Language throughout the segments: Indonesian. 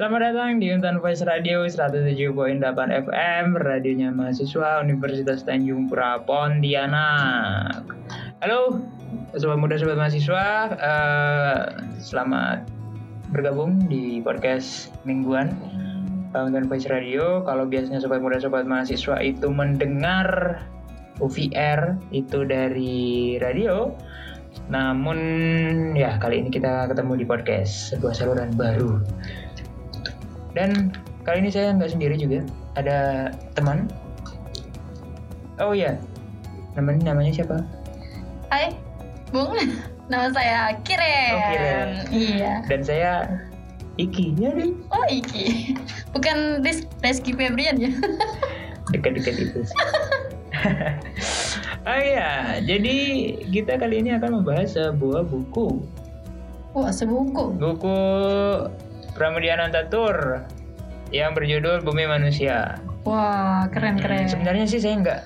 Selamat datang di Untan Voice Radio 107.8 FM, radionya mahasiswa Universitas Tanjung Pura Pontianak. Halo, sobat muda, sobat mahasiswa, uh, selamat bergabung di podcast mingguan Untan Voice Radio. Kalau biasanya sobat muda, sobat mahasiswa itu mendengar UVR itu dari radio, namun ya kali ini kita ketemu di podcast sebuah saluran baru dan kali ini saya nggak sendiri juga, ada teman. Oh iya, namanya namanya siapa? Hai, Bung. Nama saya Kiren. Oh, Kiren. Iya. Dan saya Iki. Ya deh. Oh Iki. Bukan Ris Rizky Febrian ya? Dekat-dekat itu. oh iya, jadi kita kali ini akan membahas sebuah buku. Wah, sebuku. Buku Pramudia Anantatur yang berjudul Bumi Manusia. Wah, keren keren. Hmm, sebenarnya sih saya nggak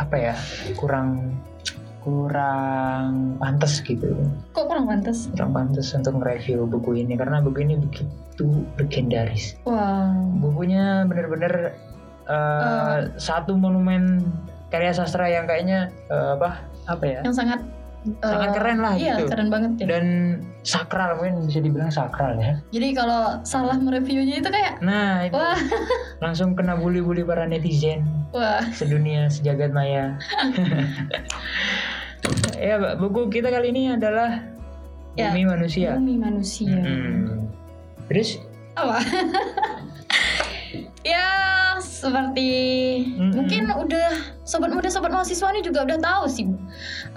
apa ya kurang kurang pantas gitu. Kok kurang pantas? Kurang pantas untuk nge-review buku ini karena buku ini begitu legendaris. Wah. Bukunya bener-bener uh, uh, satu monumen karya sastra yang kayaknya uh, apa apa ya? Yang sangat sangat keren lah iya, gitu. keren banget ya. Dan sakral mungkin bisa dibilang sakral ya. Jadi kalau salah mereviewnya itu kayak Nah, itu wah, langsung kena bully-bully para netizen wah. sedunia sejagat maya. ya, buku kita kali ini adalah Ya, Bumi Manusia. Bumi manusia. Hmm. Terus Apa? ya seperti Mm-mm. mungkin udah sobat muda sobat mahasiswa ini juga udah tahu sih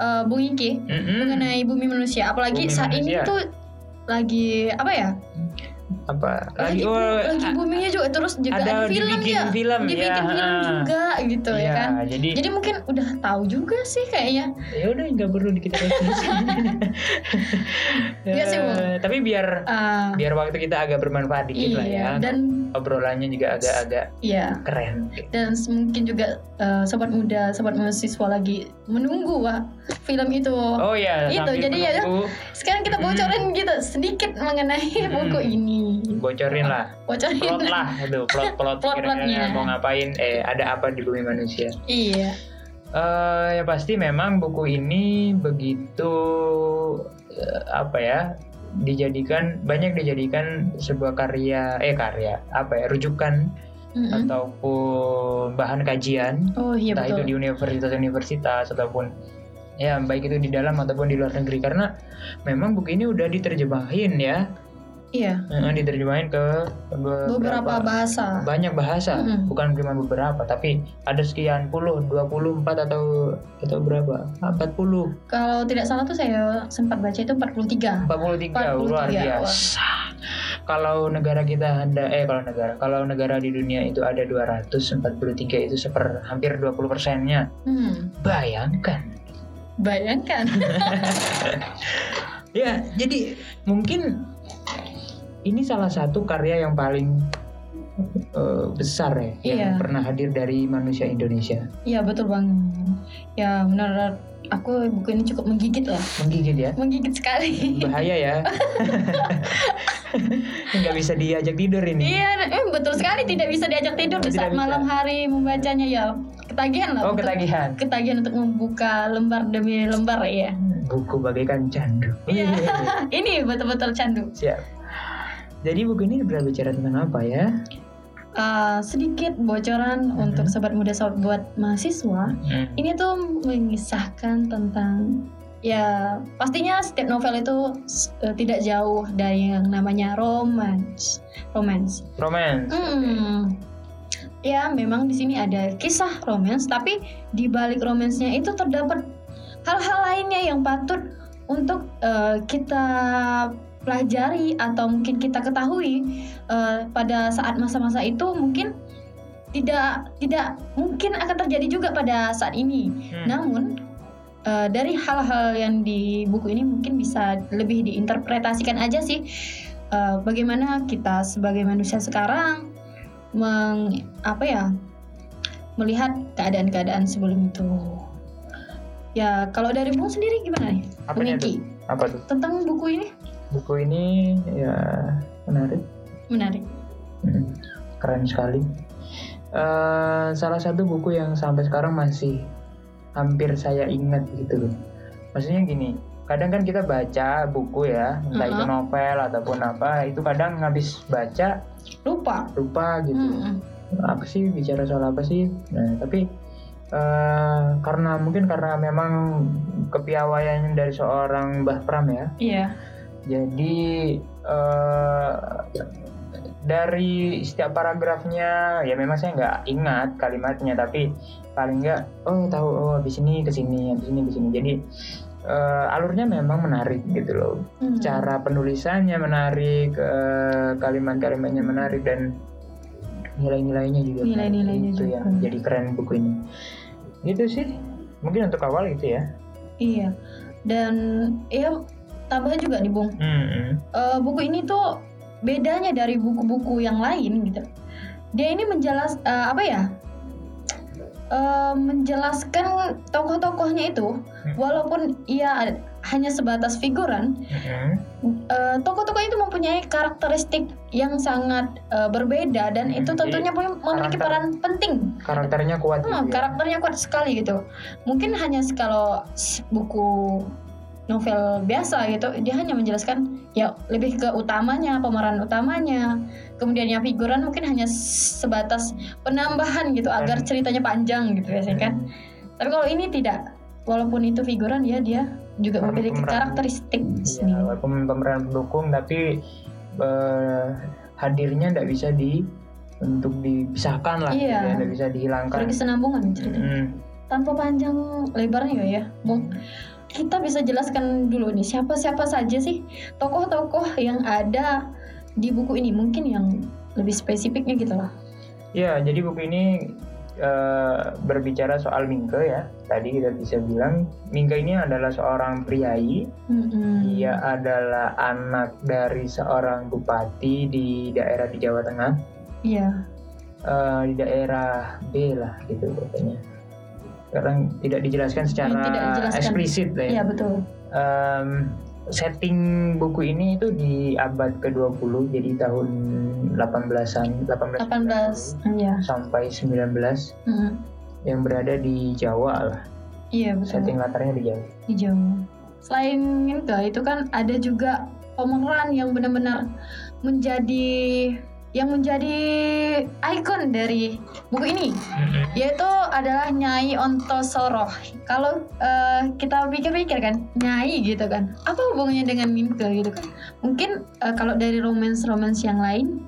uh, Bung Iki mm-mm. mengenai bumi manusia apalagi Bumi saat ini manusia. tuh lagi apa ya apa lagi, oh, lagi boomingnya juga terus juga ada ada, film dibikin ya film, dibikin ya. film juga gitu ya Iya, kan jadi jadi mungkin udah tahu juga sih kayaknya ya udah nggak perlu kita. Iya sih, Bu. Eh, tapi biar Ah, biar waktu kita agak bermanfaat dikit lah ya. iya dan Obrolannya juga agak-agak iya keren. dan mungkin juga uh, sobat muda sobat mahasiswa lagi menunggu wah film itu Oh iya, Itu, sambil jadi ya, menunggu, sekarang kita bocorin gitu sedikit mengenai Hmm. buku ini bocorin lah. bocorin Plot lah itu, plot-plot Plot-plotnya. kira-kira mau ngapain eh ada apa di bumi manusia. iya Eh ya pasti memang buku ini begitu eh, apa ya dijadikan banyak dijadikan sebuah karya eh karya apa ya rujukan Mm-mm. ataupun bahan kajian oh iya entah itu betul di universitas-universitas ataupun ya baik itu di dalam ataupun di luar negeri karena memang buku ini udah diterjemahin ya iya. Diterjemahin ke beberapa bahasa. Banyak bahasa Mm-mm. bukan cuma beberapa tapi ada sekian puluh 24 atau atau berapa? Ah, 40 kalau tidak salah tuh saya sempat baca itu 43 43, 43, luar wah. biasa. Kalau negara kita ada eh kalau negara kalau negara di dunia itu ada 243 itu seper hampir 20 persennya. Hmm, bayangkan. Bayangkan. Ya jadi mungkin ini salah satu karya yang paling eh, besar ya yang Iya. pernah hadir dari manusia Indonesia. Iya betul banget. Ya benar aku buku ini cukup menggigit lah. Menggigit ya? Menggigit sekali. Bahaya ya. Nggak bisa diajak tidur ini. Iya, eh, betul sekali tidak bisa diajak tidur di saat malam hari membacanya ya. Ketagihan lah. oh untuk- ketagihan. Ketagihan untuk membuka lembar demi lembar ya. buku bagaikan candu. Iya, ini betul-betul candu. siap jadi buku ini berbicara tentang apa ya Uh, sedikit bocoran Mhm. untuk sobat muda sobat buat mahasiswa. Hmm. Ini tuh mengisahkan tentang ya pastinya setiap novel itu uh, tidak jauh dari yang namanya romance. Romance. romance Hmm. Ya, memang di sini ada kisah romance, tapi di balik romansnya itu terdapat hal-hal lainnya yang patut untuk eh, kita pelajari atau mungkin kita ketahui eh, pada saat masa-masa itu mungkin tidak tidak mungkin akan terjadi juga pada saat ini. Hmm. Namun eh, dari hal-hal yang di buku ini mungkin bisa lebih diinterpretasikan aja sih eh, bagaimana kita sebagai manusia sekarang meng apa ya melihat keadaan-keadaan sebelum itu. Ya kalau dari Bung sendiri gimana nih, apa tuh tentang buku ini buku ini ya menarik menarik. Hmm, keren sekali. Eh, salah satu buku yang sampai sekarang masih hampir saya ingat gitu loh. Maksudnya gini, kadang kan kita baca buku ya, entah itu Uh-huh. novel ataupun apa, itu kadang habis baca Lupa. lupa gitu. Mm-mm. Apa sih bicara soal apa sih? Nah, tapi eh, karena mungkin karena memang kepiawaian dari seorang Mbah Pram ya, Iya. Jadi eh, dari setiap paragrafnya ya memang saya nggak ingat kalimatnya tapi paling nggak oh tahu oh habis ini ke sini habis ini ke sini jadi eh, alurnya memang menarik gitu loh Hmm. cara penulisannya menarik eh, kalimat-kalimatnya menarik dan nilai-nilainya juga. Nilai-nilainya itu juga. yang jadi keren buku ini gitu sih mungkin untuk awal gitu ya Iya. Dan ya tambah juga nih Bung. Hmm, Eh, buku ini tuh bedanya dari buku-buku yang lain gitu. Dia ini menjelas eh, apa ya? Eh, menjelaskan tokoh-tokohnya itu walaupun ia hanya sebatas figuran, hmm, eh, tokoh-tokoh itu mempunyai karakteristik yang sangat berbeda dan Hmm, itu jadi tentunya punya- memiliki karakter- peran penting karakternya kuat Hmm, gitu ya. karakternya kuat sekali gitu. Mungkin hanya kalau buku novel biasa gitu, dia hanya menjelaskan ya lebih ke utamanya, pemeran utamanya. Kemudian yang figuran mungkin hanya sebatas penambahan gitu agar Dan- ceritanya panjang gitu biasanya kan. Hmm. Tapi kalau ini tidak. Walaupun itu figuran ya dia juga memiliki pemeran. karakteristik sendiri. walaupun pemeran pendukung tapi eh, hadirnya tidak bisa di untuk dipisahkan lah, Iya. ya, tidak bisa dihilangkan. Berkesenambungan ceritanya. Mm, tanpa panjang lebarnya ya, Bung. Kita bisa jelaskan dulu nih siapa-siapa saja sih tokoh-tokoh yang ada di buku ini. Mungkin yang lebih spesifiknya gitu lah. Ya, jadi buku ini eh, berbicara soal Mingke ya. Tadi kita bisa bilang Mingke ini adalah seorang priai. Mm-mm. Dia adalah anak dari seorang bupati di daerah di Jawa Tengah, Iya. eh, di daerah B lah gitu katanya. Sekarang tidak dijelaskan secara Hmm, tidak dijelaskan. eksplisit ya. Iya betul. Em, setting buku ini itu di abad ke-20 jadi tahun 18-an 18, 18. Iya. sampai 19 Mm. yang berada di Jawa lah. Iya betul. Setting latarnya di Jawa. Di Jawa. Selain itu, itu kan ada juga pemeran yang benar-benar menjadi yang menjadi ikon dari buku ini. yaitu adalah Nyai Ontosoroh. Kalau eh, kita pikir-pikir kan, Nyai gitu kan, apa hubungannya dengan Minke gitu kan? Mungkin eh, kalau dari romance-romance yang lain,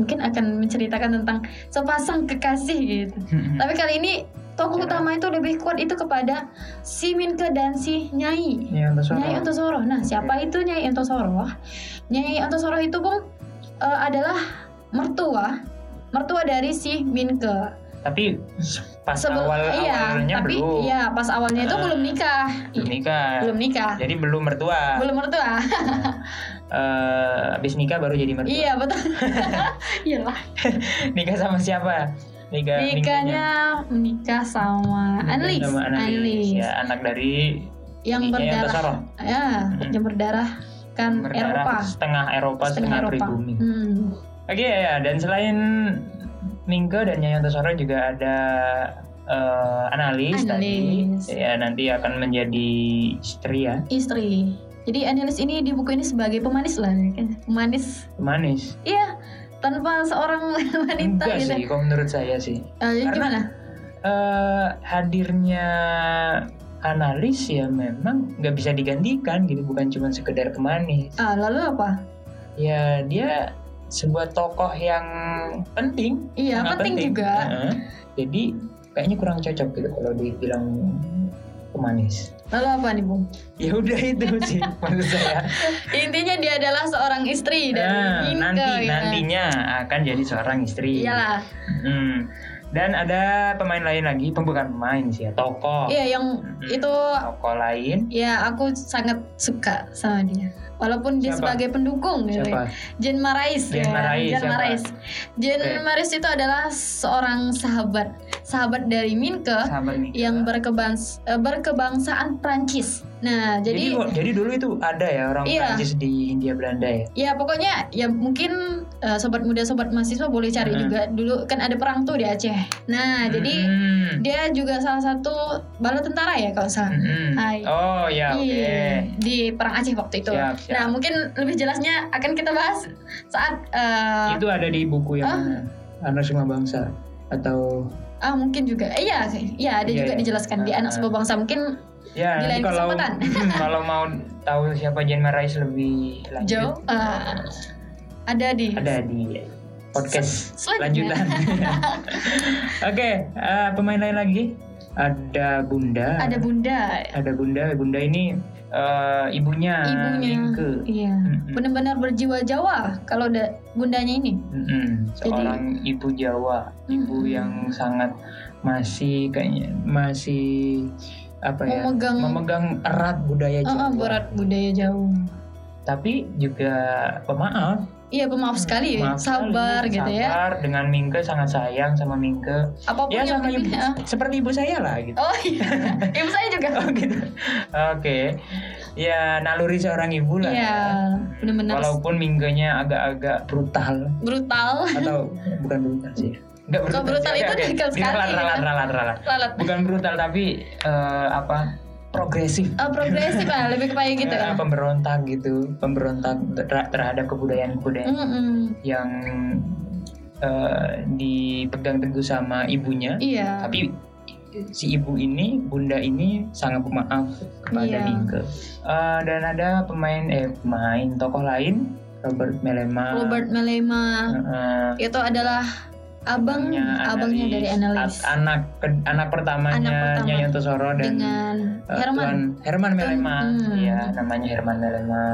mungkin akan menceritakan tentang sepasang kekasih gitu. Tapi kali ini tokoh Ya. utama itu lebih kuat itu kepada si Minke dan si Nyai. Nyai Ontosoroh. Nah, siapa itu Nyai Ontosoroh? Nyai Ontosoroh itu bung eh, adalah mertua, mertua dari si Minke. Tapi pas Sebelum- awal iya, awalnya tapi belum. iya pas awalnya itu Ah. belum nikah. Belum nikah. Belum nikah. Jadi belum mertua. Belum mertua. Eh, habis nikah baru jadi mertua. iya, betul. Iyalah. nikah sama siapa? Nikah Nikahnya menikah sama Anlis. Anlis. ya anak dari Yang berdarah. Ontosoroh. Ya, Hmm. yang berdarah kan berdarah Eropa. setengah Eropa setengah, pribumi. Hmm. Oke ya, dan selain Mingke dan Nyai Ontosoro juga ada eh, analis, Analis. tadi, ya nanti akan menjadi istri ya, Istri. Jadi Annelis ini di buku ini sebagai pemanis lah, kan? pemanis. manis. Iya, tanpa seorang wanita Enggak gitu. sih, kalau menurut saya sih. Eh, Karena- gimana? eh hadirnya analis ya memang nggak bisa digantikan gitu, bukan cuma sekedar pemanis. Ah, lalu apa? Ya dia sebuah tokoh yang penting, Iya, sangat penting, juga. Heeh. Jadi kayaknya kurang cocok gitu kalau dibilang pemanis. Lalu apa nih, Bung? Ya udah itu sih maksud saya. Intinya dia adalah seorang istri Nah, Minke, nanti gitu. nantinya akan jadi seorang istri. Iyalah. Hmm. Dan ada pemain lain lagi, bukan pemain sih ya, tokoh. Iya, yang Mm-mm. itu Tokoh lain. ya aku sangat suka sama dia. Walaupun dia Siapa? sebagai pendukung gitu. ya. Siapa? Jen Marais Jen ya. Marais, Jen? Marais. Jen. Marais itu adalah seorang sahabat, sahabat dari Minke Sahabat yang berkebangs eh, berkebangsaan Prancis. Nah, Jadi, jadi, jadi dulu itu ada ya orang Iya. Prancis di Hindia Belanda ya. ya pokoknya ya mungkin eh, sobat muda sobat mahasiswa boleh cari Hmm. juga dulu kan ada perang tuh di Aceh. Nah, jadi Hmm. dia juga salah satu bala tentara ya kalau salah. Mm-mm. Hai. Oh ya oke. Iya, di perang Aceh waktu itu. Siap, siap. Nah, mungkin lebih jelasnya akan kita bahas saat eh, Itu ada di buku yang? Anak Semua Bangsa atau ah mungkin juga. Eh, iya, sih. iya ada Iya, juga iya. dijelaskan di Ah, anak ah. sebuah bangsa mungkin ya Di lain kalau kesempatan. Mm, kalau mau tahu siapa Jen Marais lebih lanjut jauh eh, ada di ada di podcast Selanjutnya. lanjutan. Oke, eh, pemain lain lagi ada Bunda. ada bunda Ada Bunda. Bunda ini eh, ibunya. ibunya Mingke. iya Mm-mm. benar-benar berjiwa Jawa kalau ada bundanya ini Mm-mm. Seorang ibu Jawa, ibu Mm-mm. yang sangat masih kayaknya masih apa ya memegang memegang erat budaya Jawa. berat budaya Jawa Tapi juga pemaaf, iya pemaaf sekali Maaf sabar sekali, gitu ya sabar dengan Mingke sangat sayang sama Mingke. apa pun Ya sama ibu, ah. seperti ibu saya lah gitu. oh iya ibu saya juga Oh gitu. Oke. Ya naluri seorang ibu lah. iya ya. benar-benar Walaupun Minggenya agak-agak brutal brutal atau bukan brutal sih. Enggak brutal sih. itu oke. dekat sekali, Ralat, ralat, ralat, ralat. lalat Bukan brutal tapi eh, apa? Progresif. Ah, progresif lah lebih kayak gitu Ya, ya pemberontak gitu, pemberontak ter- terhadap kebudayaan-kebudayaan Mm-mm. yang eh, dipegang teguh sama ibunya. iya Tapi si ibu ini, bunda ini sangat pemaaf kepada Iya. Eh, dan ada pemain, eh pemain tokoh lain, Robert Melema. Robert Melema eh, itu adalah abang abangnya abangnya dari analis anak anak pertamanya Anak pertama. Nyai Antosoro dan dengan eh, Herman Tuan Herman Melema. Hmm. Iya, namanya Herman Melema.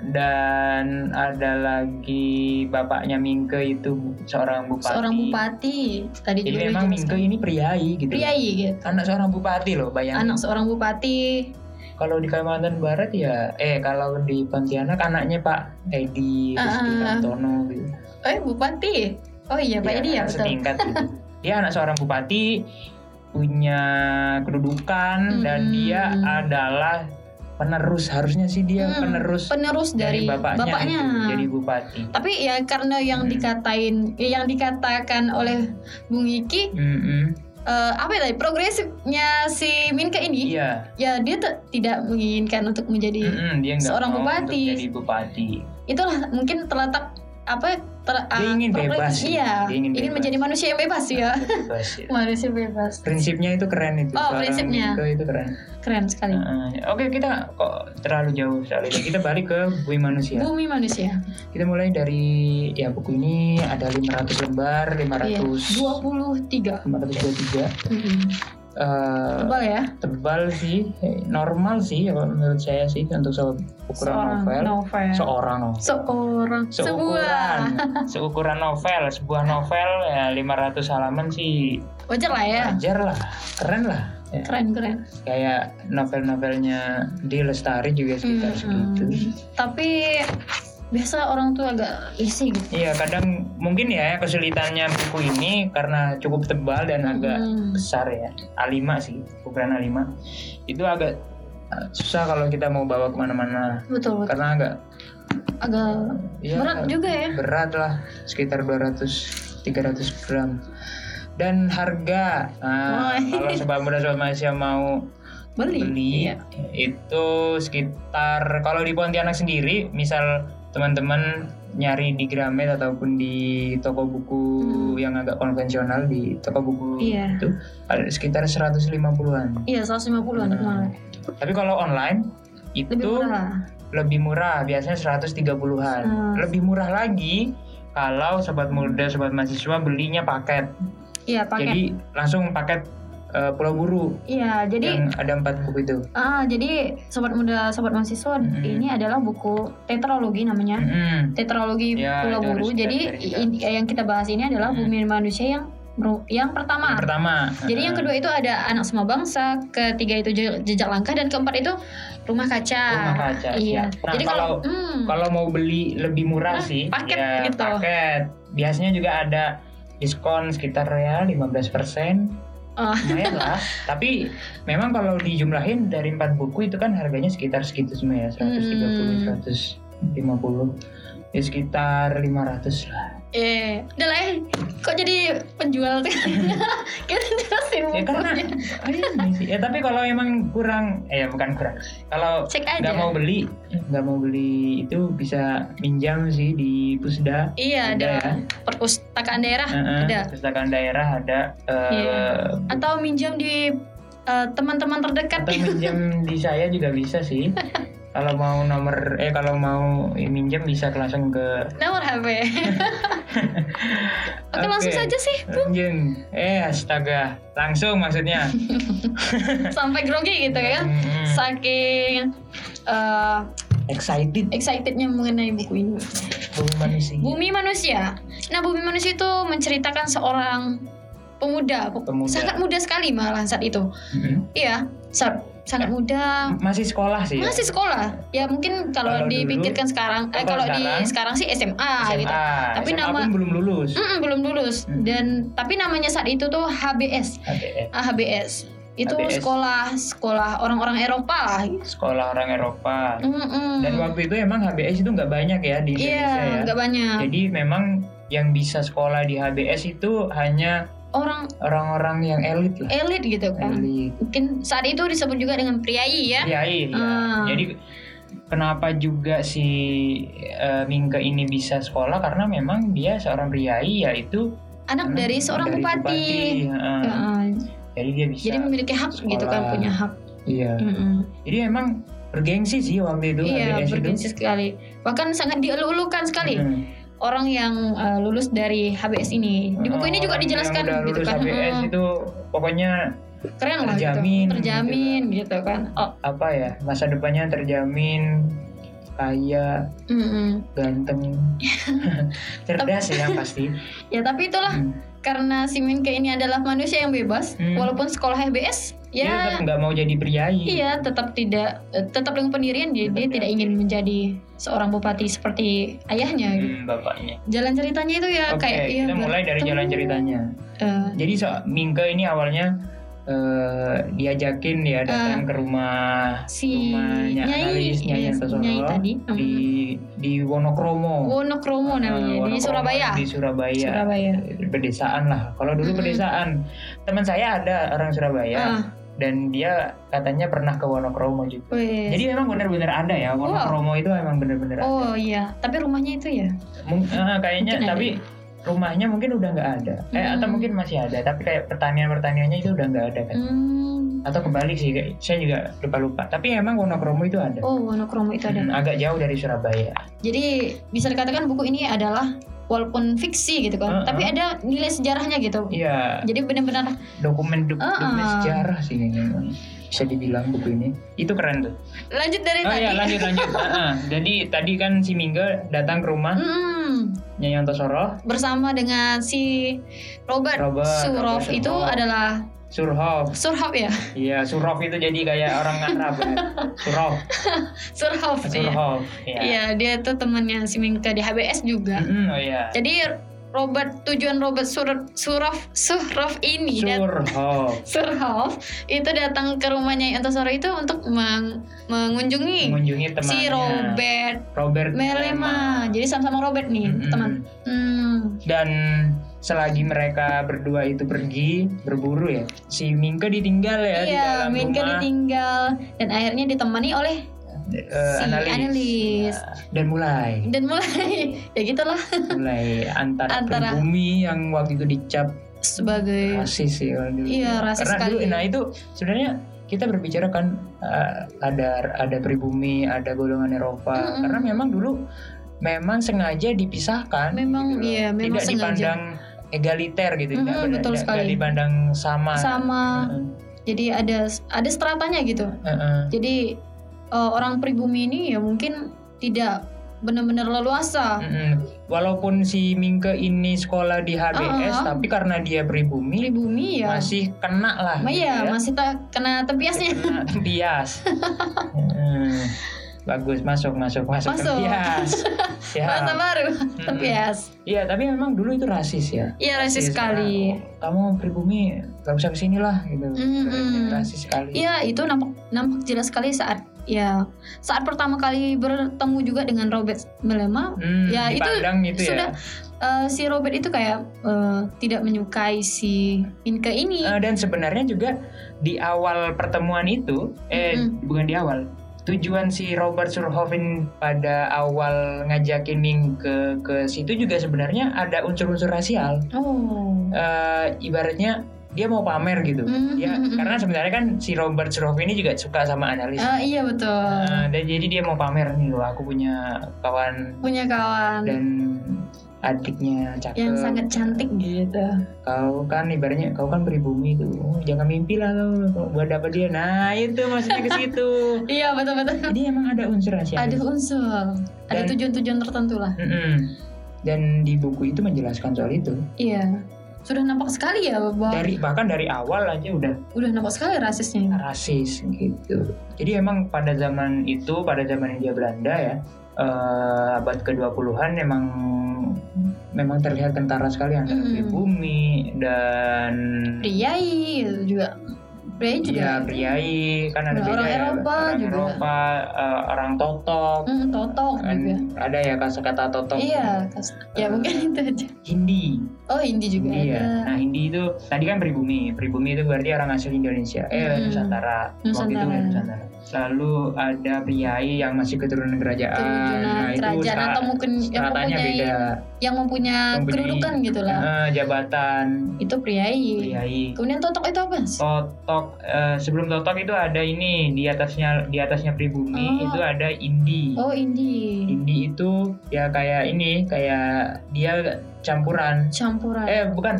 Dan ada lagi bapaknya Mingke itu seorang bupati. seorang bupati tadi Jadi juga memang. Mingke ini priai gitu. priai gitu Anak seorang bupati loh, bayangin. anak seorang bupati Kalau di Kalimantan Barat ya, eh kalau di Pontianak anaknya Pak Edi Ah, Rizky ah, ah. Kantono gitu. eh bupati oh iya pak Iya, Edi ya betul setingkat gitu. Dia anak seorang bupati punya kedudukan dan Hmm. dia adalah penerus harusnya sih dia Hmm, penerus penerus dari, bapaknya, bapaknya itu, jadi bupati. tapi ya karena yang Hmm. dikatain ya yang dikatakan oleh Bung Iki Mm-mm. eh, apa ya tadi progresifnya si Minka ini Iya, ya dia tidak menginginkan untuk menjadi dia nggak seorang mau untuk bupati. jadi bupati. itulah mungkin terletak apa ter, Dia ah, ingin progresif- bebas, iya dia ingin bebas. menjadi manusia yang bebas ya Bebas, ya. manusia bebas Prinsipnya itu keren itu. Oh, prinsipnya. Mingke itu keren. keren sekali Uh, Oke kita kok terlalu jauh sekali. Kita balik ke bumi manusia. bumi manusia Kita mulai dari ya buku ini ada 500 lembar, 500 iya 23 523. Mm-mm. Eh, tebal ya tebal sih, eh, normal sih kalau menurut saya sih untuk se- ukuran seorang novel. novel Seorang novel. seorang Seukuran, seukuran novel, sebuah novel ya 500 halaman sih wajar lah ya wajar lah, keren lah. Ya, keren keren kayak novel-novelnya di Lestari juga sekitar Mm-mm. segitu. tapi biasa orang tuh agak isi gitu. Iya kadang mungkin ya kesulitannya buku ini karena cukup tebal dan agak Mm. besar ya. A5 sih ukuran A5 itu agak uh, susah kalau kita mau bawa ke mana-mana. Betul betul. Karena agak agak ya, berat juga ya. berat lah sekitar 200 300 gram. Dan harga nah, Oh, kalau sobat muda sobat mahasiswa mau beli, beli Iya. itu sekitar kalau di Pontianak sendiri misal teman-teman nyari di Gramet ataupun di toko buku Hmm. yang agak konvensional di toko buku Iya. itu ada sekitar 150-an. iya 150-an Nah, kemarin Tapi kalau online itu lebih murah lebih murah, biasanya 130-an. Hmm. Lebih murah lagi kalau sobat muda, sobat mahasiswa belinya paket. iya paket Jadi langsung paket eh, Pulau Buru iya jadi yang ada empat buku itu. ah jadi sobat muda sobat mahasiswa Mm-mm. ini adalah buku tetralogi namanya Mm-mm. tetralogi Ya, Pulau Buru jadi dicari juga. in- yang kita bahas ini adalah Mm. bumi manusia yang yang pertama Yang pertama. Jadi yang kedua itu ada anak semua bangsa, ketiga itu je- jejak langkah dan keempat itu rumah kaca. Rumah kaca, Iya. Nah, Jadi kalau hmm, kalau mau beli lebih murah Nah, sih paket ya gitu. paket biasanya juga ada diskon sekitar ya 15% Oh. lumayan lah. Tapi memang kalau dijumlahin dari empat buku itu kan harganya sekitar segitu semua ya 130 150 ya sekitar 500 lah Eh, udah lah eh. Kok jadi penjual tuh? Kita jelasin ya karena sih. ya tapi kalau emang kurang eh bukan kurang kalau nggak mau beli nggak mau beli itu bisa minjam sih di pusda Iya, ada ya. perpustakaan daerah Heeh, ada. perpustakaan daerah ada eh, Iya. Atau minjam di eh, teman-teman terdekat. atau minjam di saya juga bisa sih kalau mau nomor eh kalau mau minjam bisa langsung ke Nomor HP. Oke, langsung Oke. saja sih. Anjing. eh astaga langsung maksudnya Sampai grogi gitu ya. Hmm, Saking eh, excited excitednya mengenai buku ini. bumi manusia Bumi Manusia. Nah, Bumi Manusia itu menceritakan seorang pemuda, Pemuda. sangat muda sekali malah saat itu. Mm-mm. Iya, sa- sangat muda. masih sekolah sih ya? Masih sekolah. Ya mungkin kalau, Kalau dulu- dipikirkan sekarang, eh kalau di sekarang- sih SMA, SMA, gitu. Tapi SMA nama- pun belum lulus Mm-mm, belum lulus Mm. dan tapi namanya saat itu tuh HBS. HBS. Ah, HBS. Itu HBS. sekolah sekolah orang-orang Eropa lah. sekolah orang Eropa Mm-mm. dan waktu itu emang HBS itu nggak banyak ya di Indonesia Iya, ya nggak banyak. jadi memang yang bisa sekolah di HBS itu hanya Orang orang-orang yang elit lah elit gitu kan. elit Mungkin saat itu disebut juga dengan priai ya. Priai, ya. Ah. Jadi kenapa juga si eh, Mingke ini bisa sekolah karena memang dia seorang priai yaitu Anak anak dari seorang dari bupati. Heeh. Ya, Jadi dia bisa. jadi memiliki hak gitu kan, sekolah. punya hak. Iya. Mm-mm. Jadi emang bergengsi sih waktu itu Iya, bergengsi sekali. Bahkan sangat dielu-elukan sekali Hmm. Orang yang uh, lulus dari HBS ini. Di buku ini juga dijelaskan yang udah gitu lulus kan. HBS Mm, itu pokoknya keren lah terjamin gitu. Terjamin gitu kan. Oh, apa ya masa depannya terjamin kaya mm-mm. ganteng cerdas ya pasti Ya tapi itulah Hmm. Karena si Minke ini adalah manusia yang bebas Hmm. walaupun sekolah HBS dia tetap ya nggak mau jadi priai iya tetap tidak eh, tetap dengan pendirian dia, dia tidak ingin menjadi seorang bupati seperti ayahnya gitu. Hmm, bapaknya Jalan ceritanya itu ya Oke, kayak ya kita mulai dari jalan ceritanya. Eh, Jadi so, Mingke ini awalnya eh, diajakin ya datang ke rumah Eh, si rumahnya Nyai, analis Nyai yes, Nyai tadi di di Wonokromo. Wonokromo Eh, namanya di Wonokromo Surabaya. Di Surabaya. Surabaya. Pedesaan lah. Kalau dulu Mm-mm. pedesaan. Teman saya ada orang Surabaya Ah, dan dia katanya pernah ke Wonokromo juga. wes. Jadi memang benar-benar ada ya Wonokromo itu memang benar-benar ada. oh iya, tapi rumahnya itu ya. Mung- eh, kayaknya Mungkin ada. Rumahnya mungkin udah nggak ada. Eh Hmm. atau mungkin masih ada, tapi kayak pertanian pertaniannya itu udah nggak ada kan. Hmm. Atau kebalik sih, saya juga lupa lupa. Tapi emang Wonokromo itu ada. Oh, Wonokromo itu ada. Hmm, agak jauh dari Surabaya. Jadi bisa dikatakan buku ini adalah walaupun fiksi gitu kan, Uh-uh. tapi ada nilai sejarahnya gitu. Iya, Jadi benar-benar dokumen do- Uh-uh. dokumen sejarah sih ini. Bisa dibilang buku ini. Itu keren tuh. lanjut dari Oh tadi. iya lanjut lanjut. Ah. Jadi tadi kan si Mingga datang ke rumah Hmm, Nyai Antasoro, bersama dengan si Robert, Robert, Surov Robert itu Surhoff. adalah Surhov. Surhov ya, Iya, Surhov itu jadi kayak orang Arab ya. Surhov, Surhov. iya. Surhov. Iya. Iya, dia tuh temannya si Mingke di HBS juga. Mm-mm, oh iya. Jadi Robert tujuan Robert Sur Surov Surov ini. Surhov itu datang ke rumahnya Antasoro itu untuk meng- mengunjungi Mengunjungi temannya. si Robert Robert Melema. Jadi sama-sama Robert nih, Mm-mm. teman. Hmm. Dan selagi mereka berdua itu pergi berburu ya, si Mingke ditinggal ya di Iya, dalam Minke rumah. ditinggal dan akhirnya ditemani oleh si analis. analis. Ya. Dan mulai, dan mulai ya gitulah mulai antara, Antara- pribumi yang waktu itu dicap sebagai rasis ya dulu. Iya, rasis Karena dulu, sekali. nah itu sebenarnya kita berbicara kan uh, ada ada pribumi, ada golongan Eropa. Mm-mm. Karena memang dulu memang sengaja dipisahkan. Memang, gitu iya, memang tidak sengaja. dipandang egaliter gitu, Mm-mm, tidak, benar- betul tidak- sekali. tidak dipandang sama. sama. Heeh, Jadi ada ada stratanya gitu. heeh. Jadi eh, orang pribumi ini ya mungkin tidak benar-benar leluasa. Mm-mm. Walaupun si Mingke ini sekolah di HBS, Uh-uh. tapi karena dia pribumi Pribumi ya. masih kena lah. Ma- gitu iya, ya. masih tak kena tempiasnya. kena bias. Hmm. bagus masuk masuk masuk Masuk. Bahasa ya baru. Mm-mm. Tapi ya. iya tapi memang dulu itu rasis ya Iya rasis Rasis, sekali. ah, kamu pribumi gak usah ke sini lah gitu Mm-mm. rasis sekali Iya itu nampak nampak jelas sekali saat ya saat pertama kali bertemu juga dengan Robert Melema Hmm, Ya, itu itu sudah ya eh, si Robert itu kayak eh, tidak menyukai si Inke ini. Eh, dan sebenarnya juga di awal pertemuan itu eh Mm-mm. bukan di awal tujuan si Robert Surhoven pada awal ngajakin Ming ke ke situ juga sebenarnya ada unsur-unsur rasial oh. Eh, ibaratnya dia mau pamer gitu Mm, ya mm, mm, karena sebenarnya kan si Robert Surhoven ini juga suka sama analis Ah, iya betul. Nah, dan jadi dia mau pamer nih loh aku punya kawan Punya kawan dan adiknya cakep yang sangat cantik gitu. kau kan ibaratnya kau kan pribumi tuh Oh, jangan mimpi lah kau buat dapat dia nah itu maksudnya ke situ Iya betul betul. jadi emang ada unsur rahasia Ada unsur, ada Dan- tujuan-tujuan tertentu lah. Mm-mm. dan di buku itu menjelaskan soal itu Iya. Sudah nampak sekali ya bahwa dari bahkan dari awal aja udah udah nampak sekali rasisnya. rasis gitu jadi emang pada zaman itu pada zaman India Belanda ya eh, abad ke-20-an memang memang terlihat kentara sekali antara Mm-mm. pribumi dan Priai itu juga. Priai juga. Iya, priai kan ada Orang beda ya. Eropa orang juga. Eropa, eh, orang totok, Hmm, totok kan juga. ada ya kata-kata totok. Iya, kas- ya mungkin itu aja. Hindi. Oh Hindi juga Hindi ya. ada. Nah, Hindi itu tadi kan pribumi. Pribumi itu berarti orang asli Indonesia. Eh, Mm-mm. Nusantara. Waktu itu Nusantara. Lalu ada priai yang masih keturunan kerajaan. Keturunan Nah, itu kerajaan stra- atau mungkin yang mempunyai beda. yang mempunyai Memberi- kedudukan gitu lah. Eh, jabatan Itu priai. priai. Kemudian totok itu apa? Totok eh, sebelum totok itu ada ini di atasnya di atasnya pribumi Oh. itu ada indi. Oh Indi. Indi itu ya kayak ini kayak dia campuran. Campuran. Eh bukan.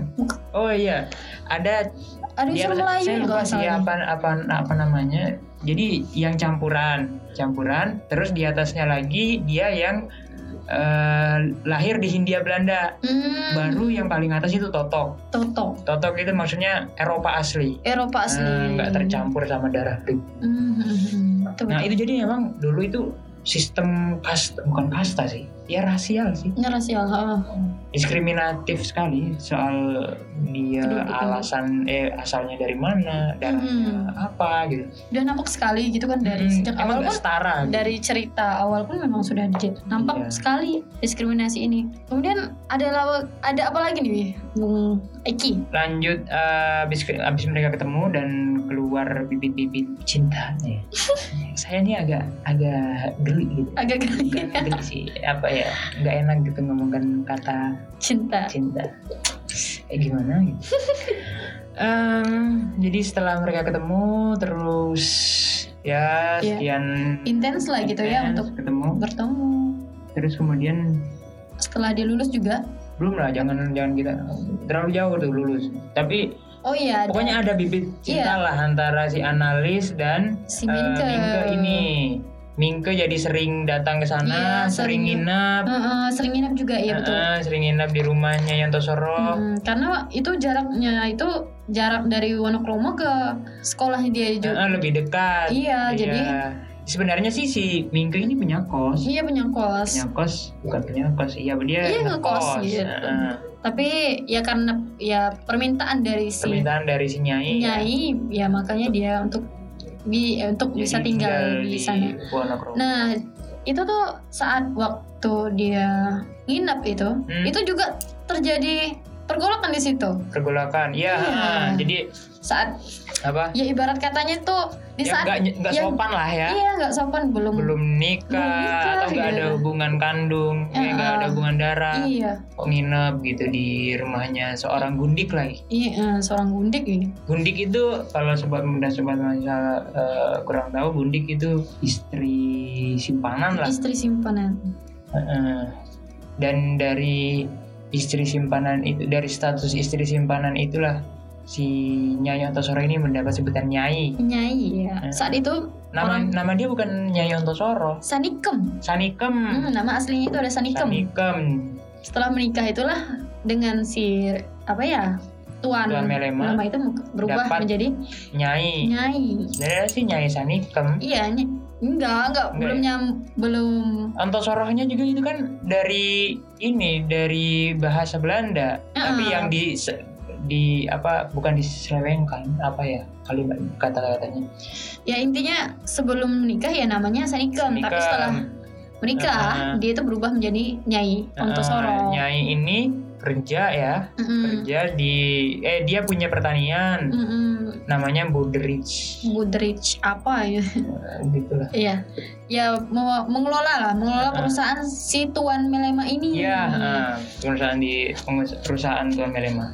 Oh iya ada ada dia Melayu saya lupa salah. apa apa apa namanya. Jadi yang campuran, campuran. Terus di atasnya lagi dia yang eh, lahir di Hindia Belanda. Hmm, Baru yang paling atas itu totok. totok. Totok itu maksudnya Eropa asli. Eropa asli. Eh, nggak tercampur sama darah pribumi. Hmm, hmm, hmm. Betul, Nah itu jadi memang dulu itu sistem kasta bukan kasta sih, ya rasial sih, Ini rasial. ha. diskriminatif sekali soal dia Kedudukan. alasan eh asalnya dari mana, darahnya Hmm. apa gitu. Udah nampak sekali gitu kan dari Hmm, sejak awal pun setara. gitu. dari cerita awal pun memang sudah nampak Iya. sekali diskriminasi ini. Kemudian ada ada apa lagi nih, Bung Eki? Lanjut eh, abis abis mereka ketemu dan keluar bibit-bibit cinta. nih. Saya ini agak agak geli gitu. Agak geli Agak geli sih, apa ya, nggak enak gitu ngomongkan kata cinta. cinta eh gimana gitu Em, jadi setelah mereka ketemu terus ya Iya. sekian Intens lah gitu ya untuk ketemu bertemu. terus kemudian Setelah dia lulus juga. belum lah jangan jangan kita terlalu jauh tuh lulus tapi Oh iya, ada pokoknya ada bibit cinta Iya. lah antara si analis dan si Minke. Mingke ini Mingke jadi sering datang ke sana Iya, sering sering- nginap Heeh, sering nginap juga ya betul. eh, sering nginap di rumahnya Yantosoro Hmm, karena itu jaraknya itu jarak dari Wonokromo ke sekolahnya dia juga. Eh, lebih dekat Iya, jadi sebenarnya sih si Mingke ini punya kos iya punya kos. punya kos bukan punya kos iya dia Iya, ngekos, gitu. Heeh. Tapi ya karena ya permintaan dari si permintaan dari si Nyai Nyai, ya makanya dia untuk bi, eh, untuk Jadi bisa tinggal di, sana. Nah, itu tuh saat waktu dia nginap itu, Hmm. itu juga terjadi pergolakan di situ. pergolakan iya Iya. heeh. jadi Saat apa ya ibarat katanya tuh di ya saat nggak nggak sopan lah ya Iya nggak sopan belum. belum nikah, Belum nikah, atau nggak ada gitu. hubungan kandung eh, nggak Heeh. ada hubungan darah Iya, kok nginep gitu di rumahnya seorang gundik lagi iya seorang gundik ini. gundik itu kalau sobat muda sobat mahasiswa eh, kurang tahu gundik itu istri simpanan lah Istri simpanan. Heeh. dan dari istri simpanan itu dari status istri simpanan itulah si Nyai Ontosoro ini mendapat sebutan Nyai Nyai ya. Eh. Saat itu nama Orang- nama dia bukan Nyai Ontosoro Sanikem. Sanikem Hmm, nama aslinya itu ada Sanikem. Sanikem Setelah menikah itulah dengan si apa ya tuan, Tuan Melema Melema itu berubah dapat menjadi Nyai. nyai. Sebenarnya sih Nyai Sanikem. Iya, ny- enggak, enggak, belum ya? nyam, belum Antosorohnya juga itu kan dari ini dari bahasa Belanda, tapi Ah. yang di di apa bukan diselewengkan apa ya kalimat kata-katanya. ya intinya sebelum menikah ya namanya Sanikem, tapi Sanikem. setelah menikah Ah. dia itu berubah menjadi Nyai Eh, Ontosoro. Nyai ini kerja ya, Mm-mm. kerja di eh dia punya pertanian Mm-mm. namanya Buderich Goodrich apa ya? gitu lah. Iya, ya mengelola lah, mengelola Ah. perusahaan si Tuan Melema ini. Iya, eh, perusahaan di perusahaan Tuan Melema.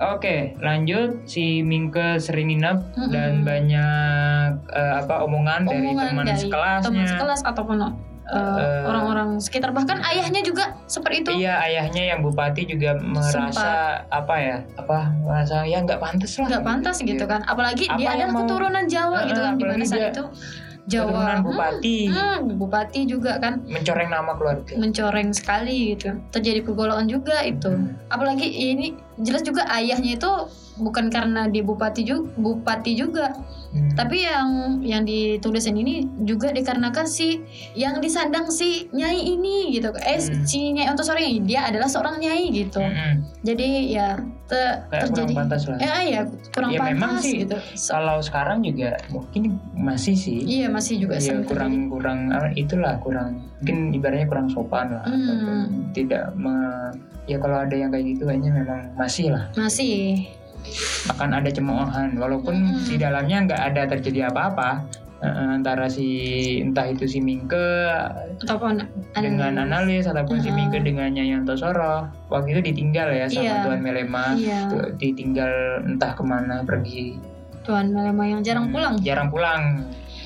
Oke, lanjut si Mingke sering nginep Mm-mm. dan banyak eh, apa omongan, dari Omongan teman dari sekelasnya. teman sekelas ataupun uh, Eh, orang-orang sekitar. Bahkan ayahnya juga seperti itu. Iya, ayahnya yang bupati juga merasa apa ya? Apa? Merasa ya nggak pantas lah. nggak pantas gitu kan. Apalagi Apa dia adalah mau- keturunan Jawa Ah, gitu kan di mana saat dia itu Jawa. Keturunan bupati. hmm, bupati juga kan. Mencoreng nama keluarga. mencoreng sekali gitu. Terjadi pergolakan juga itu. Apalagi ini jelas juga ayahnya itu bukan karena dia bupati juga bupati juga Hmm. tapi yang yang ditulisin ini juga dikarenakan si yang disandang si nyai ini gitu eh Hmm. si nyai Ontosori ini dia adalah seorang nyai gitu Mm-mm. jadi ya te- Kayak kurang terjadi pantas lah. ya ya kurang Ya, memang pantas sih. gitu Kalau sekarang juga mungkin masih sih. iya masih juga ya kurang kurang ah, itulah kurang mungkin ibaratnya kurang sopan lah Hmm. ataupun tidak me- ya kalau ada yang kayak gitu kayaknya memang masih lah. Masih. Akan ada cemoohan. Walaupun Hmm. di dalamnya nggak ada terjadi apa-apa. Antara si entah itu si Mingke ataupun dengan analis ataupun si Hmm. Mingke dengan Nyanyanto Soro waktu itu ditinggal ya sama Iya. Tuan Melema. Iya. Ditinggal entah ke mana pergi. Tuan Melema yang jarang Hmm, pulang. jarang pulang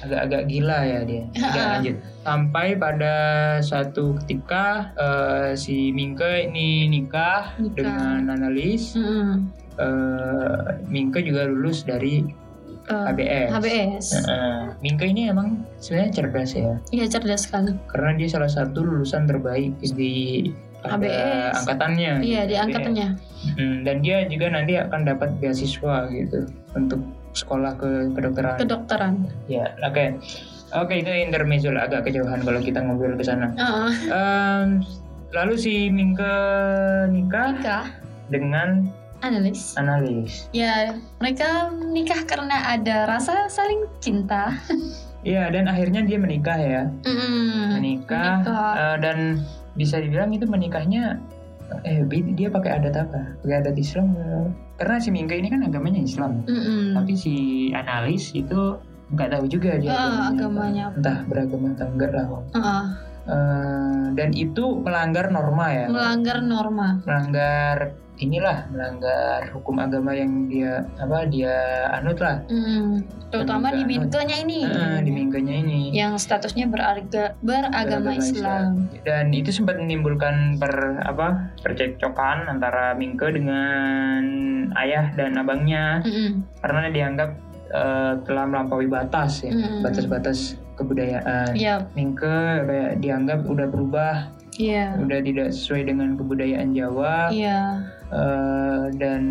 agak-agak gila ya dia. Tidak lanjut. Sampai pada satu ketika eh, si Mingke ini nikah, Nikah. dengan analis. Mm-mm. eh, Mingke juga lulus dari Eh, HBS HBS Eh, Mingke ini emang sebenarnya cerdas ya? Iya cerdas sekali. Karena dia salah satu lulusan terbaik di HBS. angkatannya iya di HBS. angkatannya. Hmm, dan dia juga nanti akan dapat beasiswa gitu untuk sekolah ke kedokteran kedokteran Ya, oke. Oke, itu intermezzo lah, agak kejauhan kalau kita ngobrol ke sana. Heeh. Em, lalu si Mingke nikah nikah dengan analis analis. ya mereka menikah karena ada rasa saling cinta Iya, dan akhirnya dia menikah ya. Mm-mm. Menikah, Menikah. eh, dan bisa dibilang itu menikahnya eh dia pakai adat apa? Pakai adat Islam. Karena si Mingke ini kan agamanya Islam. Mm-mm. Tapi si analis itu nggak tahu juga dia apa. agamanya. Entah beragama atau enggak lah. Heeh. Eh, dan itu melanggar norma ya. melanggar norma melanggar inilah melanggar hukum agama yang dia apa dia anut lah Mm. terutama di minkenya ini Eh, di mingkanya ini yang statusnya berarga, beragama Beragama Islam. dan itu sempat menimbulkan per apa percekcokan antara Mingke dengan ayah dan abangnya Mm-mm. karena dianggap eh, telah melampaui batas ya Mm-mm. batas-batas kebudayaan Iya, Mingke kayak dianggap udah berubah iya, udah tidak sesuai dengan kebudayaan Jawa iya, eh, dan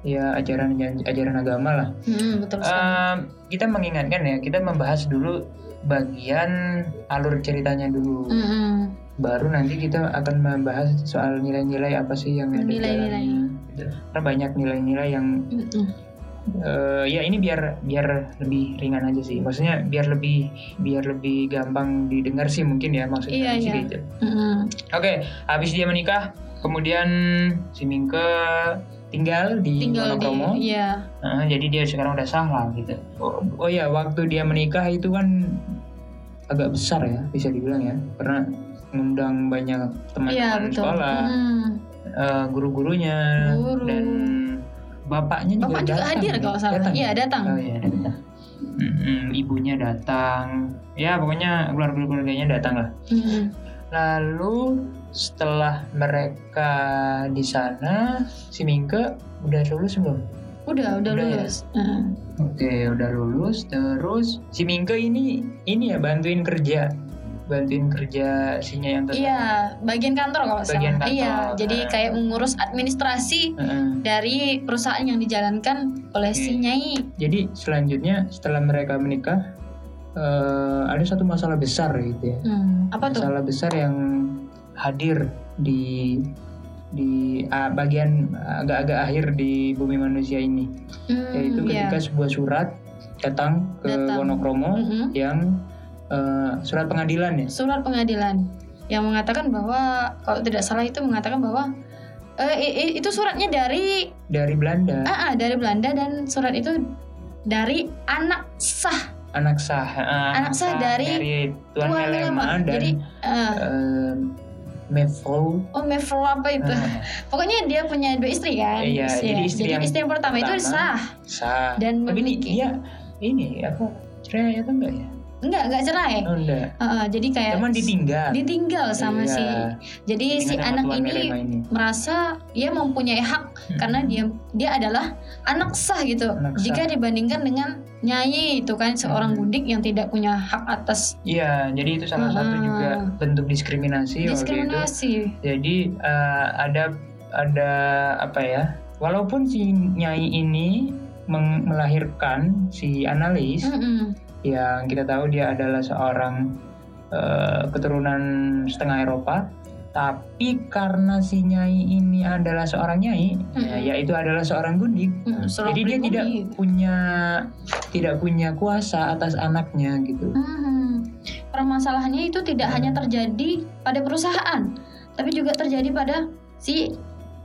ya ajaran ajaran agama lah. Mm-mm, betul sekali. Eh, kita mengingatkan ya, kita membahas dulu bagian alur ceritanya dulu. Mm-mm. Baru nanti kita akan membahas soal nilai-nilai apa sih yang ada di Nilai-nilai. dalamnya. Gitu. Karena banyak nilai-nilai yang Mm-mm. Eh, ya ini biar biar lebih ringan aja sih. Maksudnya biar lebih biar lebih gampang didengar sih mungkin ya maksudnya Iya, iya. gitu. Mm-mm. Oke, habis dia menikah, kemudian si Mingke tinggal di tinggal Wonokromo. di iya Nah, jadi dia sekarang udah sah lah gitu. Oh, oh ya, waktu dia menikah itu kan agak besar ya, bisa dibilang ya, karena mengundang banyak iya teman-teman betul sekolah, Mm. eh, guru-gurunya, Guru. dan bapaknya juga bapak juga datang, hadir ya? kalau salah Datang. iya datang Oh iya datang. Mm-mm, ibunya datang, ya pokoknya keluarga-keluarganya datang lah. Mm. Lalu setelah mereka di sana, si Mingke udah lulus belum? udah udah Udah ya? lulus Mm. Oke, udah lulus. Terus si Mingke ini ini ya bantuin kerja bantuin kerja si Nyai Antasari. Iya, bagian kantor kalau Bagian kantor. Iya, jadi Nah. kayak mengurus administrasi Heeh. dari perusahaan yang dijalankan oleh si Oke. nyai. Jadi selanjutnya setelah mereka menikah eh, ada satu masalah besar gitu ya. Hmm, apa tuh? Masalah besar yang hadir di di ah, bagian agak-agak akhir di bumi manusia ini, Hmm, yaitu iya. ketika sebuah surat datang ke Datang. Wonokromo Mhm. yang eh, surat pengadilan ya. Surat pengadilan yang mengatakan bahwa kalau tidak salah itu mengatakan bahwa i- i- itu suratnya dari dari Belanda, ah, ah, dari Belanda dan surat itu dari anak sah anak sah, eh, Anak sah dari Tuan Tuan Melema. dan Jadi eh, eh, Mevrouw. oh Mevrouw apa itu? eh, Pokoknya dia punya dua istri kan? Iya, jadi istri yang yang pertama, itu sah. sah. Dan Tapi ini dia ini apa cerai atau enggak ya? Enggak, enggak cerai. Oh enggak. Heeh, jadi kayak Cuman ditinggal. ditinggal sama Iya, si jadi si ditinggal sama anak ini ini. merasa dia mempunyai hak Hmm. karena dia dia adalah anak sah gitu. Anak sah. Jika dibandingkan dengan nyai itu kan seorang Hmm. budik yang tidak punya hak atas Iya, jadi itu salah satu Ah. juga bentuk diskriminasi, waktu itu. diskriminasi. Jadi eh, ada ada apa ya? Walaupun si nyai ini melahirkan si analis Mm-mm. yang kita tahu dia adalah seorang eh, keturunan setengah Eropa, tapi karena si nyai ini adalah seorang nyai, ya, Mm-mm. yaitu adalah seorang gundik, Mm, seorang jadi dia tidak punya tidak punya kuasa atas anaknya gitu. Hmm. Permasalahannya itu tidak Hmm. hanya terjadi pada perusahaan, tapi juga terjadi pada si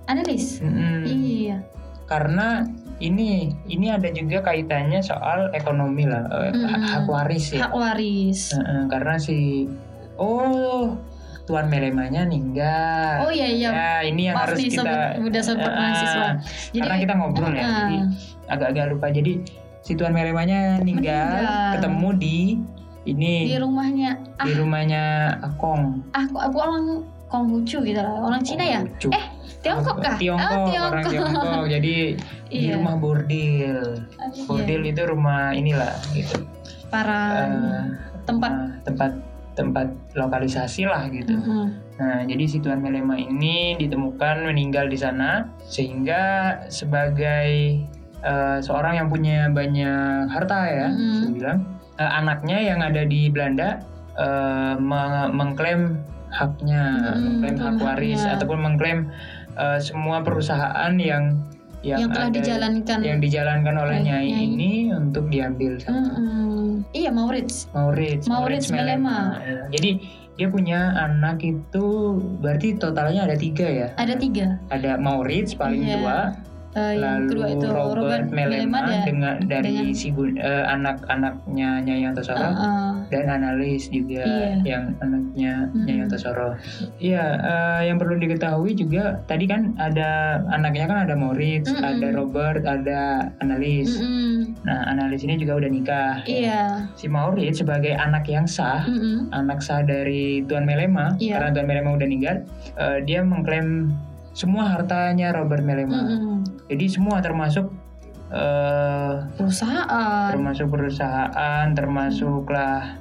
analis. Mm-mm. Iya. Karena ini ini ada juga kaitannya soal ekonomi lah, Mm-mm. hak, waris ya. Hak waris. Heeh, karena si oh tuan melemanya ninggal. Oh iya iya. Ya, ini yang Maaf harus nih kita sobat Ah, mahasiswa. Jadi karena kita ngobrol ya, Ah, jadi agak-agak lupa. Jadi si tuan melemanya ninggal, Meninggal. ketemu di ini di rumahnya di rumahnya Akong. aku aku orang Konghucu gitu lah, orang Cina ya? Eh, Tiongkok kah? Tiongkok, Ah, orang Tiongkok. Jadi di Iya. rumah bordil. Iya. Bordil itu rumah inilah gitu. Para Eh, tempat. nah, tempat tempat lokalisasi lah gitu. Mm-mm. Nah, jadi si Tuan Melema ini ditemukan meninggal di sana sehingga sebagai eh, seorang yang punya banyak harta ya, Mm-mm. saya bilang eh, anaknya yang ada di Belanda eh, me- mengklaim haknya, Mm-mm, mengklaim hak waris ataupun mengklaim eh, semua perusahaan yang yang, telah ada- dijalankan. yang dijalankan oleh Nyai, Nyai. ini untuk diambil sama Mm-mm. Iya Maurits. Maurits, Maurits Melema. Ya, Jadi dia punya anak itu berarti totalnya ada tiga ya. Ada tiga. Ada Maurits paling Iya. tua, Eh, yang lalu kedua itu Robert, Melema, dan- dengan dari dengan- si gun- eh, anak-anaknya Nyai Antasara Uh, uh, dan analis juga Iya. yang anaknya Mm-mm. Nyai Antasara. Iya, eh, yang perlu diketahui juga tadi kan ada anaknya kan ada Maurits, Mm-mm. ada Robert, ada analis. mm-mm. Nah, analis ini juga udah nikah. Iya. Si Maurits sebagai anak yang sah Mm-mm. anak sah dari Tuan Melema Iya. karena Tuan Melema udah meninggal eh, dia mengklaim semua hartanya Robert Melema Mm-mm. jadi semua termasuk eh, Perusahaan, termasuk perusahaan termasuklah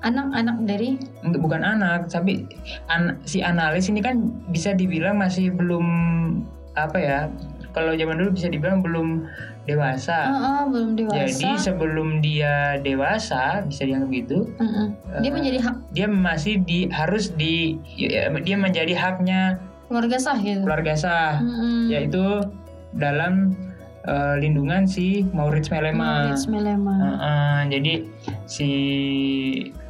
anak-anak dari untuk bukan anak tapi an- si analis ini kan bisa dibilang masih belum apa ya kalau zaman dulu bisa dibilang belum dewasa Uh, uh, belum dewasa. jadi sebelum dia dewasa bisa dianggap gitu Mm-mm. dia eh, menjadi hak dia masih di harus di ya, dia menjadi haknya keluarga sah gitu. keluarga sah Mm-mm. yaitu dalam eh, lindungan si Maurits Melema. Maurits Melema. Heeh, jadi si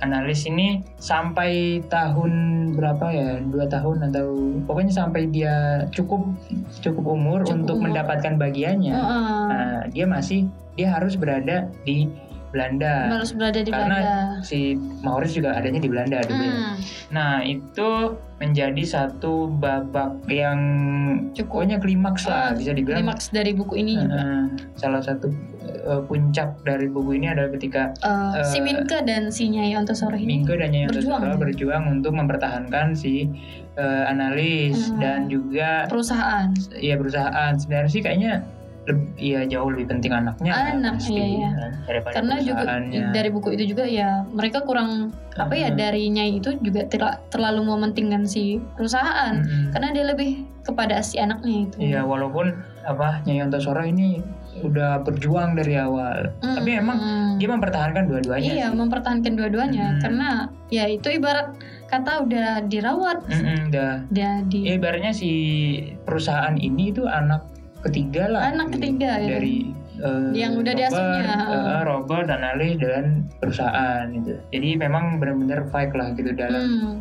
analis ini sampai tahun berapa ya dua tahun atau pokoknya sampai dia cukup cukup umur Cukup untuk umur. mendapatkan bagiannya. Heeh. Nah dia masih dia harus berada di Belanda berada di karena Belanda. si Maurits juga adanya di Belanda dulu. Hmm, Nah itu menjadi satu babak yang cukup pokoknya klimaks lah Ah, bisa dibilang. klimaks dari buku ini juga. Heeh. salah satu eh, puncak dari buku ini adalah ketika Eh, si eh, Minke dan si Nyai Ontosoro ini Mingke dan Nyai berjuang, ya? berjuang untuk mempertahankan si eh, analis Hmm. dan juga perusahaan. ya perusahaan sebenarnya sih kayaknya iya jauh lebih penting anaknya kan, Anak, pasti, iya, iya. kan, karena juga dari buku itu juga ya mereka kurang apa ya Hmm. dari Nyai itu juga tidak terlalu mementingkan si perusahaan Mm-mm. karena dia lebih kepada si anaknya itu Iya walaupun apa Nyai Antasora ini udah berjuang dari awal, Mm, tapi emang mm. dia mempertahankan dua-duanya. iya sih. mempertahankan dua-duanya Hmm. karena ya itu ibarat kata udah dirawat Mm-mm, udah. dia di Ya, ibaratnya si perusahaan ini itu anak ketiga lah. Anak gitu. ketiga, ya. Dari eh, Yang udah Robert, diasuhnya, eh, Robert dan Ali dan perusahaan gitu. Jadi memang benar-benar fight lah gitu dalam Hmm,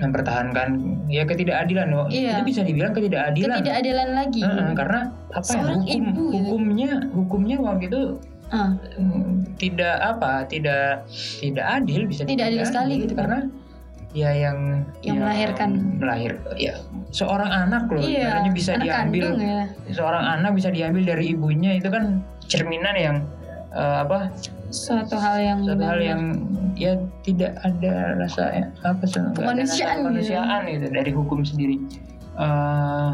mempertahankan ya ketidakadilan loh. Iya. Itu bisa dibilang ketidakadilan. ketidakadilan lagi Heeh, karena apa ya Seorang hukum ibu, ya. hukumnya hukumnya waktu itu mm, tidak apa tidak tidak adil bisa Tidak adil sekali gitu kan. karena ya yang Yang melahirkan. melahir ya. Seorang anak loh iya ibaratnya bisa anak diambil. kandung ya. Seorang anak bisa diambil dari ibunya itu kan cerminan yang eh, apa? Suatu hal yang satu hal benar-benar- yang ya tidak ada rasa ya, apa sih Kemanusiaan gitu. kemanusiaan gitu dari hukum sendiri. Eh,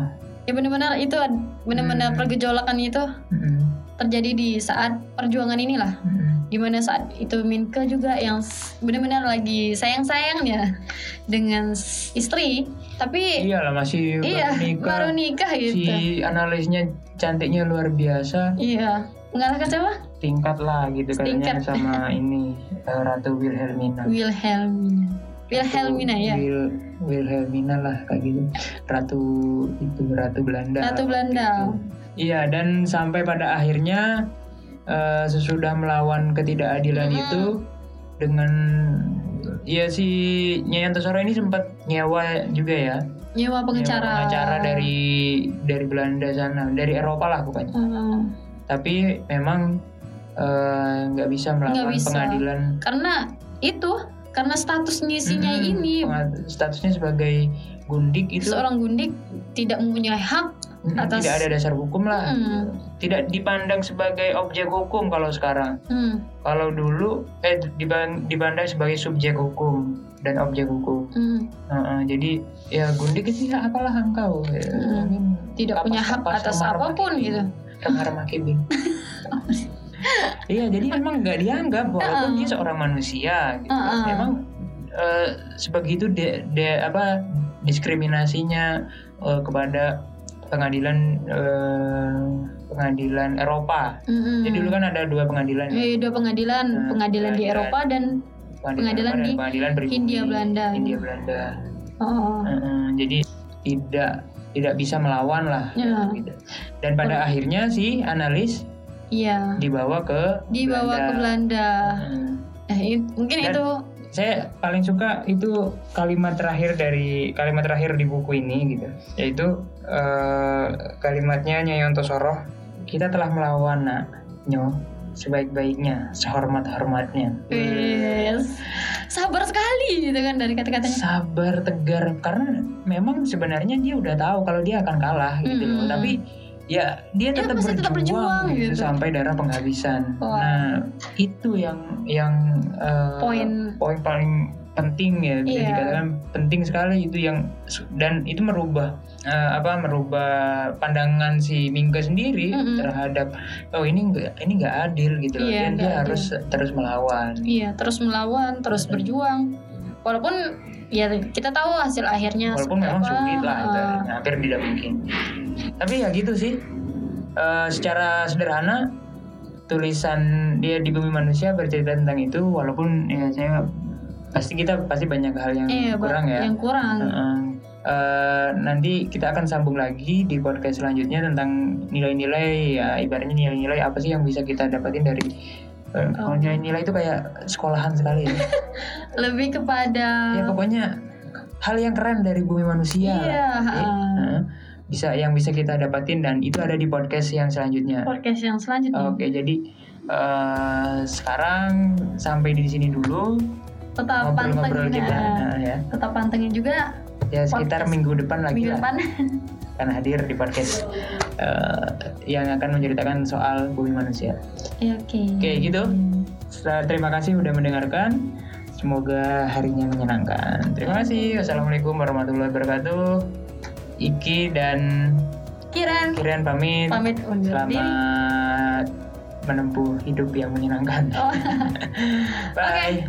ya benar-benar itu benar-benar Hmm. pergejolakan itu mm, terjadi di saat perjuangan inilah. Mm, di mana saat itu Minke juga yang benar-benar lagi sayang-sayangnya dengan istri. Tapi iyalah masih iya baru nikah. baru nikah gitu. si analisnya cantiknya luar biasa. Iya. Mengalahkan siapa? Tingkat lah gitu katanya sama ini eh, Ratu Wilhelmina. Wilhelmina. Wilhelmina ya? Wil, Wilhelmina lah kayak gitu. Ratu itu Ratu Belanda. Ratu Belanda. Iya dan sampai pada akhirnya eh, sesudah melawan ketidakadilan Mm-mm. itu dengan ya si Nyai Antasara ini sempat nyewa juga ya nyewa pengacara nyewa pengacara dari dari Belanda sana dari Eropa lah pokoknya Hmm, tapi memang eh, nggak bisa melawan bisa. pengadilan karena itu karena status ngisinya Mm-mm. ini statusnya sebagai gundik itu seorang gundik tidak mempunyai hak mm, atas- tidak ada dasar hukum lah Hmm, tidak dipandang sebagai objek hukum kalau sekarang hmm, kalau dulu eh dipandang sebagai subjek hukum dan objek hukum hmm. Heeh, jadi ya gundik itu ya apalah engkau ya, Mm. mungkin tidak punya hak kapas-kapas atas apa pun kibing. gitu remar-remar kibing. Iya, jadi memang nggak dianggap walaupun Uh-uh. dia seorang manusia. Gitu. Uh-uh. Memang eh, sebegitu de, de- apa diskriminasinya eh, kepada pengadilan eh, pengadilan Eropa. Mm-mm. Jadi dulu kan ada dua pengadilan. ya. Eh, dua pengadilan Nah, pengadilan di Eropa dan pengadilan di pengadilan pribumi. Hindia Belanda. Hindia Belanda. oh, Heeh, jadi tidak tidak bisa melawan lah. Ya. gitu. Dan pada akhirnya si analis iya dibawa ke dibawa ke Belanda Heeh. eh, it- mungkin Dan- itu saya paling suka itu kalimat terakhir dari kalimat terakhir di buku ini gitu yaitu eh, kalimatnya Nyai Ontosoro kita telah melawan nak nyo sebaik-baiknya sehormat-hormatnya yes. sabar sekali gitu kan dari kata-katanya sabar tegar karena memang sebenarnya dia udah tahu kalau dia akan kalah gitu loh Mm-mm. tapi ya dia tetap pasti tetap berjuang, berjuang, gitu, gitu. sampai darah penghabisan Wah. nah itu yang yang eh, Poin. poin paling penting ya bisa Iya. dikatakan penting sekali itu yang dan itu merubah eh, apa merubah pandangan si Mingke sendiri Mm-mm. terhadap oh ini enggak ini enggak adil gitu loh. Iya, dan dia adil. harus terus melawan. Iya terus melawan terus berjuang. Walaupun ya kita tahu hasil akhirnya walaupun memang apa. sulit lah Ah, ibaratnya, hampir tidak mungkin. Tapi ya gitu sih. Eh, secara sederhana tulisan dia di bumi manusia bercerita tentang itu walaupun ya saya pasti kita pasti banyak hal yang iya, kurang ya. yang kurang. Eh, nanti kita akan sambung lagi di podcast selanjutnya tentang nilai-nilai ya ibaratnya nilai-nilai apa sih yang bisa kita dapatin dari eh, kalau Oh. nilai-nilai itu kayak sekolahan sekali ya. lebih kepada ya pokoknya hal yang keren dari bumi manusia Iya, Oke? ha. Heeh. bisa yang bisa kita dapatin dan itu ada di podcast yang selanjutnya podcast yang selanjutnya oke jadi eh, sekarang sampai di sini dulu tetap pantengin kita ya. Nah, ya tetap pantengin juga ya sekitar Podcast. minggu depan lagi minggu lah depan akan hadir di podcast eh, yang akan menceritakan soal bumi manusia. ya, oke Oke, gitu. Terima kasih sudah mendengarkan. Semoga harinya menyenangkan. Terima kasih. Wassalamualaikum warahmatullahi wabarakatuh. Iki dan Kiran Kirian pamit. pamit undur diri Selamat selamat menempuh hidup yang menyenangkan. Oh. Bye.